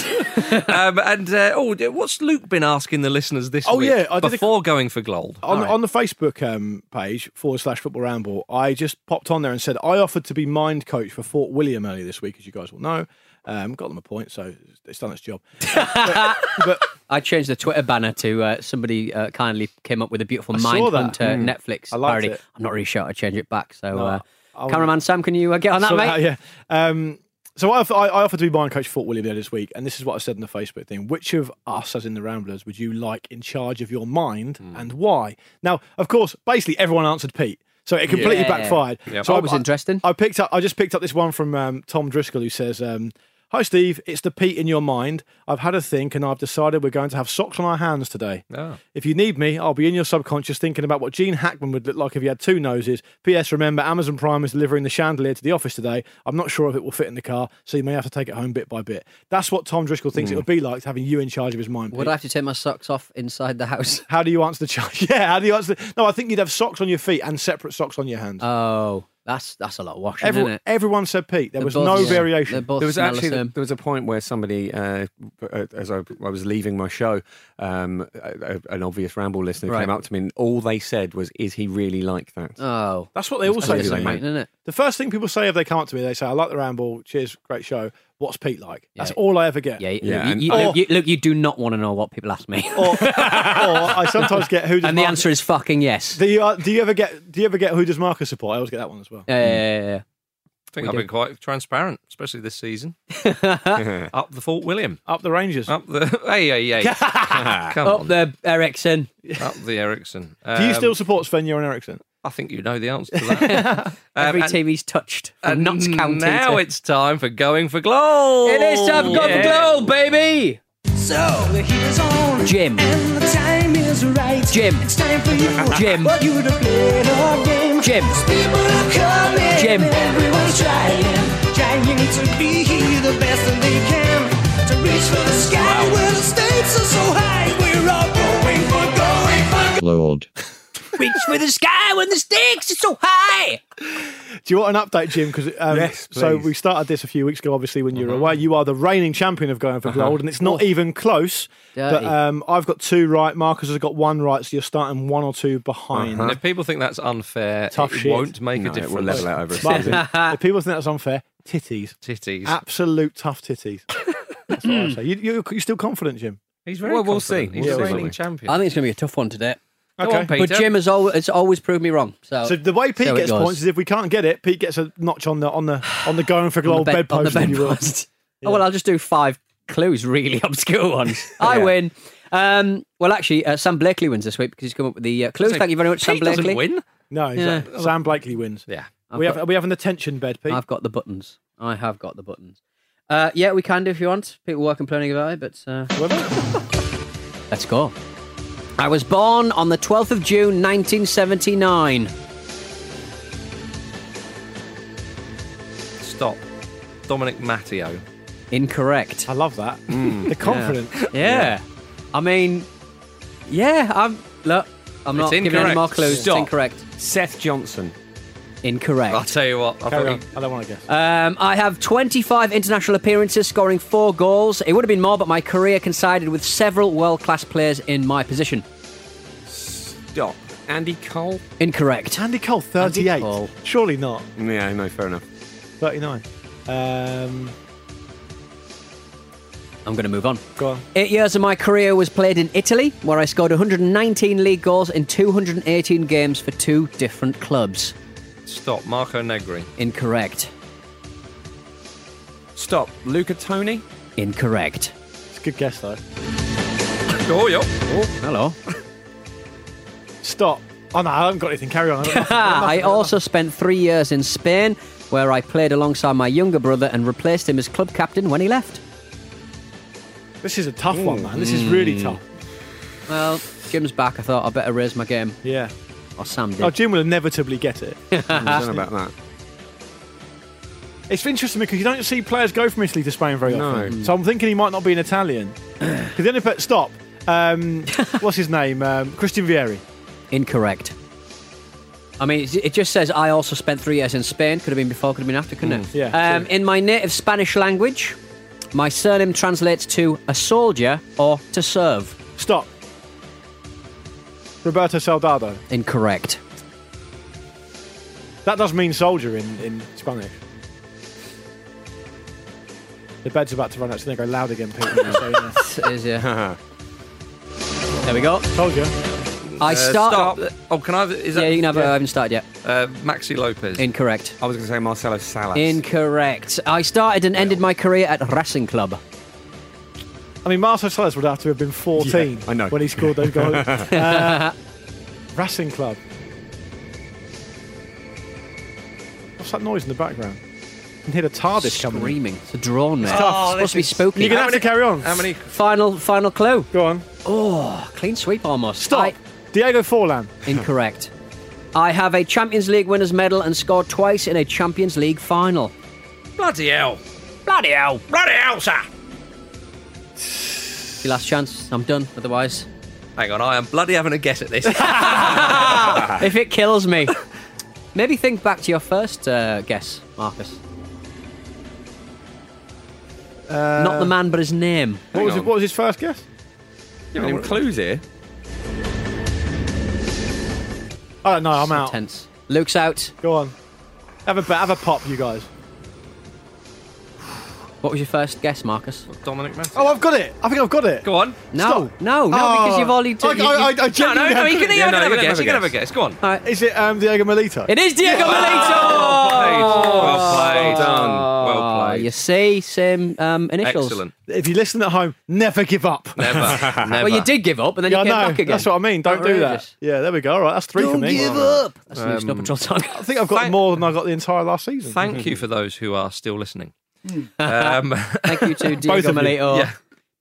<laughs> um, and uh, oh, what's Luke been asking the listeners this Oh, week yeah, I did a- before going for gold? on, on the Facebook um, page forward slash football ramble, I just popped on there and said I offered to be mind coach for Fort William earlier this week, as you guys will know. Um, got them a point, so it's done its job. <laughs> but, but I changed the Twitter banner to uh, somebody uh, kindly came up with a beautiful I saw Mind that. Hunter Mm. Netflix I liked parody. it. I'm not really sure how to change it back. So, No, uh, I'll- cameraman Sam, can you uh, get on that, So, mate? uh, yeah. Um, so I, I, I offered to be mind coach for Fort William there this week, and this is what I said in the Facebook thing. Which of us, as in the Ramblers, would you like in charge of your mind, Hmm. and why? Now, of course, basically everyone answered Pete, so it completely Yeah. backfired. So That was interesting. I picked up. I just picked up this one from um, Tom Driscoll, who says. Um, Hi Steve, it's the Pete in your mind. I've had a think and I've decided we're going to have socks on our hands today. Oh. If you need me, I'll be in your subconscious thinking about what Gene Hackman would look like if he had two noses. P.S. Remember, Amazon Prime is delivering the chandelier to the office today. I'm not sure if it will fit in the car, so you may have to take it home bit by bit. That's what Tom Driscoll thinks it would be hmm. like having you in charge of his mind. Would Pete. I have to take my socks off inside the house? How do you answer the charge? <laughs> Yeah, how do you answer? The... No, I think you'd have socks on your feet and separate socks on your hands. Oh, that's that's a lot of washing, Every- isn't it? everyone said Pete. There They're was both- no yeah, variation. They're both There was smell the actually same. there was a point where somebody, uh, uh, as I, I was leaving my show, um, a, a- an obvious ramble listener Right. came up to me, and all they said was, "Is he really like that?" Oh, That's what they all say. to me. isn't it? The first thing people say if they come up to me, they say, "I like the ramble. Cheers, great show. What's Pete like?" That's Yeah. all I ever get. Yeah, Yeah, you- and- you- Or- look, you, look, you do not want to know what people ask me, Or, <laughs> or I sometimes get who does and the Marcus- answer is fucking yes. Do you, uh, do you ever get do you ever get who does Marcus support? I always get that one as well. Yeah, yeah, yeah, yeah. I think We I've do. been quite transparent, especially this season. <laughs> <laughs> Up the Fort William. Up the Rangers. Up the hey hey hey. Come Up on. there, Eriksson. Up the Eriksson. do you Um, still support Sven and Eriksson? I think you know the answer to <laughs> that. Um, Every and- team he's touched from and Notts County. Now to- it's time for going for gold. It is time for going for Yeah. gold, baby. So the heat is on. Jim. And the time is right. Jim. It's time for you. <laughs> Jim. For you to play the game. Jim. People are coming. Jim. Everyone's trying. Trying to be the best that they can. To reach for the sky where the stakes are so high. We're all going for going for Lord. Reach for the sky when the stakes are so high. Do you want an update, Jim? Because um, Yes, so we started this a few weeks ago. Obviously, when you were away, you are the reigning champion of going for gold, and it's not even close. But um, I've got two right. Marcus has got one right, so you're starting one or two behind. And if people think that's unfair, Tough it shit. won't make No, a it difference. will level out over a Marcus, <laughs> season. if people think that's unfair, titties, Titties. absolute tough titties. <laughs> That's what I say. You, you, you're still confident, Jim? He's very Well, we'll see. He's We'll a reigning champion. I think it's going to be a tough one today. Go Okay. on, Peter. But Jim has always, has always proved me wrong. So, So the way Pete So gets points is if we can't get it, Pete gets a notch on the on the on the going for on the gold bed- on bedpost. if you <laughs> Oh, well, I'll just do five clues, really <laughs> obscure ones. <laughs> I win. Um, well, actually, uh, Sam Blakely wins this week because he's come up with the uh, clues. Say, Thank you very much, Sam Pete doesn't Blakely. win. No, Yeah. Sam- Sam Blakely wins. Yeah. we I've have we have an attention bed, Pete. I've got the buttons. I have got the buttons. Uh, yeah, we can do if you want. People were complaining about it, but uh, let's go. I was born on the 12th of June, 1979. Stop. Dominic Matteo. Incorrect. I love that. Mm, <laughs> the confidence. Yeah. I mean, yeah, I'm. Look, I'm not It's giving any more clues. Stop. It's incorrect. Seth Johnson. Incorrect. I'll tell you what. I Carry thought on. I don't want to guess. Um, I have 25 international appearances, scoring four goals. It would have been more, but my career coincided with several world class players in my position. Stop. Andy Cole. Incorrect. Andy Cole, 38. Cole. Surely not. Yeah, no, fair enough. 39. Um, I'm going to move on. go on. Eight years of my career was played in Italy, where I scored 119 league goals in 218 games for two different clubs. Stop. Marco Negri. Incorrect. Stop. Luca Toni. Incorrect. It's a good guess, though. <laughs> Oh, yeah. Oh, hello. <laughs> Stop. Oh, no, I haven't got anything. Carry on. I. <laughs> I also spent three years in Spain, where I played alongside my younger brother and replaced him as club captain when he left. This is a tough one, man. This is hmm. really tough. Well, Jim's back. I thought I'd better raise my game. Yeah. Or Sam did. Oh, Jim will inevitably get it. I <laughs> don't know about that. It's interesting because you don't see players go from Italy to Spain very No. often. So I'm thinking he might not be an Italian. <clears throat> Because the only pe- stop. Um, <laughs> what's his name? Um, Christian Vieri. Incorrect. I mean, it- it just says I also spent three years in Spain. Could have been before, could have been after, couldn't it? yeah, Um, in my native Spanish language, my surname translates to a soldier or to serve. Stop. Roberto Soldado. Incorrect. That does mean soldier in, in Spanish. The bed's about to run out, so they go loud again, Pete. So, yeah. It is, yeah. <laughs> there we go. Told you. I Uh, start. stop. Oh, can I? Have, Is that? Yeah, you can have it. yeah. I haven't started yet. Uh, Maxi Lopez. Incorrect. I was going to say Marcelo Salas. Incorrect. I started and ended my career at Racing Club. I mean, Marcel Salas would have to have been 14 Yeah, I know. when he scored those goals. <laughs> uh, Racing Club. What's that noise in the background? I can hear the TARDIS coming. in. Screaming. It's a drone, mate. Oh, it's supposed to be this spooky. You're going to have to carry on. How many? Final, final clue. Go on. Oh, clean sweep almost. Stop. I- Diego Forlan. incorrect. I have a Champions League winners medal and scored twice in a Champions League final. Bloody hell. Bloody hell. Bloody hell, sir. It's your last chance. I'm done. Otherwise, Hang on, I am bloody having a guess at this. <laughs> if it kills me, maybe think back to your first uh, guess, Marcus. Not the man, but his name. What was, on. it, what was his first guess? You're giving him clues here. Oh, no, I'm So out. Tense. Luke's out. Go on. Have a, have a pop, you guys. What was your first guess, Marcus? Dominic Matteo. Oh, I've got it. I think I've got it. Go on. No, Stop. no, no, Oh. because you've already. I, I, I, I No, no, genuinely no, have you can, it. you can no, have you a can guess. have You a can have a guess. guess. Go on. Is it um, Diego Milito? It is Diego Milito. Well played. Well played. Well done. Well played. you see, same um, initials. Excellent. If you listen at home, never give up. Never. <laughs> Never. Well, you did give up, and then Yeah, you came know. back again. That's what I mean. Don't do that. Yeah, there we go. All right, that's three for Don't me. give up. That's the new Um, Snow Patrol song. I think I've got Thank- more than I got the entire last season. Thank <laughs> you for those who are still listening. Hmm. Um, <laughs> Thank you to <laughs> Both Diego of you. Milito, Yeah.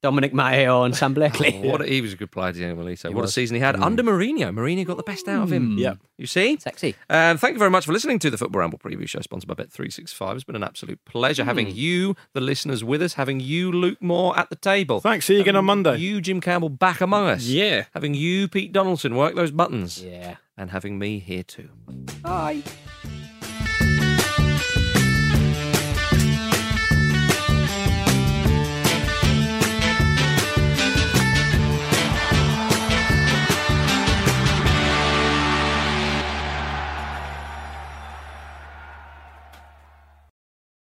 Dominic Matteo, and Sam Blakely. Oh, what a, he was a good player, Diego Milito. What a season he had hmm. under Mourinho. Mourinho got the best out of him. Hmm. Yeah. You see? Sexy. And thank you very much for listening to the Football Ramble preview show sponsored by Bet365. It's been an absolute pleasure having you, the listeners, with us, having you, Luke Moore, at the table. Thanks. See you again on Monday. You, Jim Campbell, back among us. Yeah. Having you, Pete Donaldson, work those buttons. Yeah. And having me here too. Bye.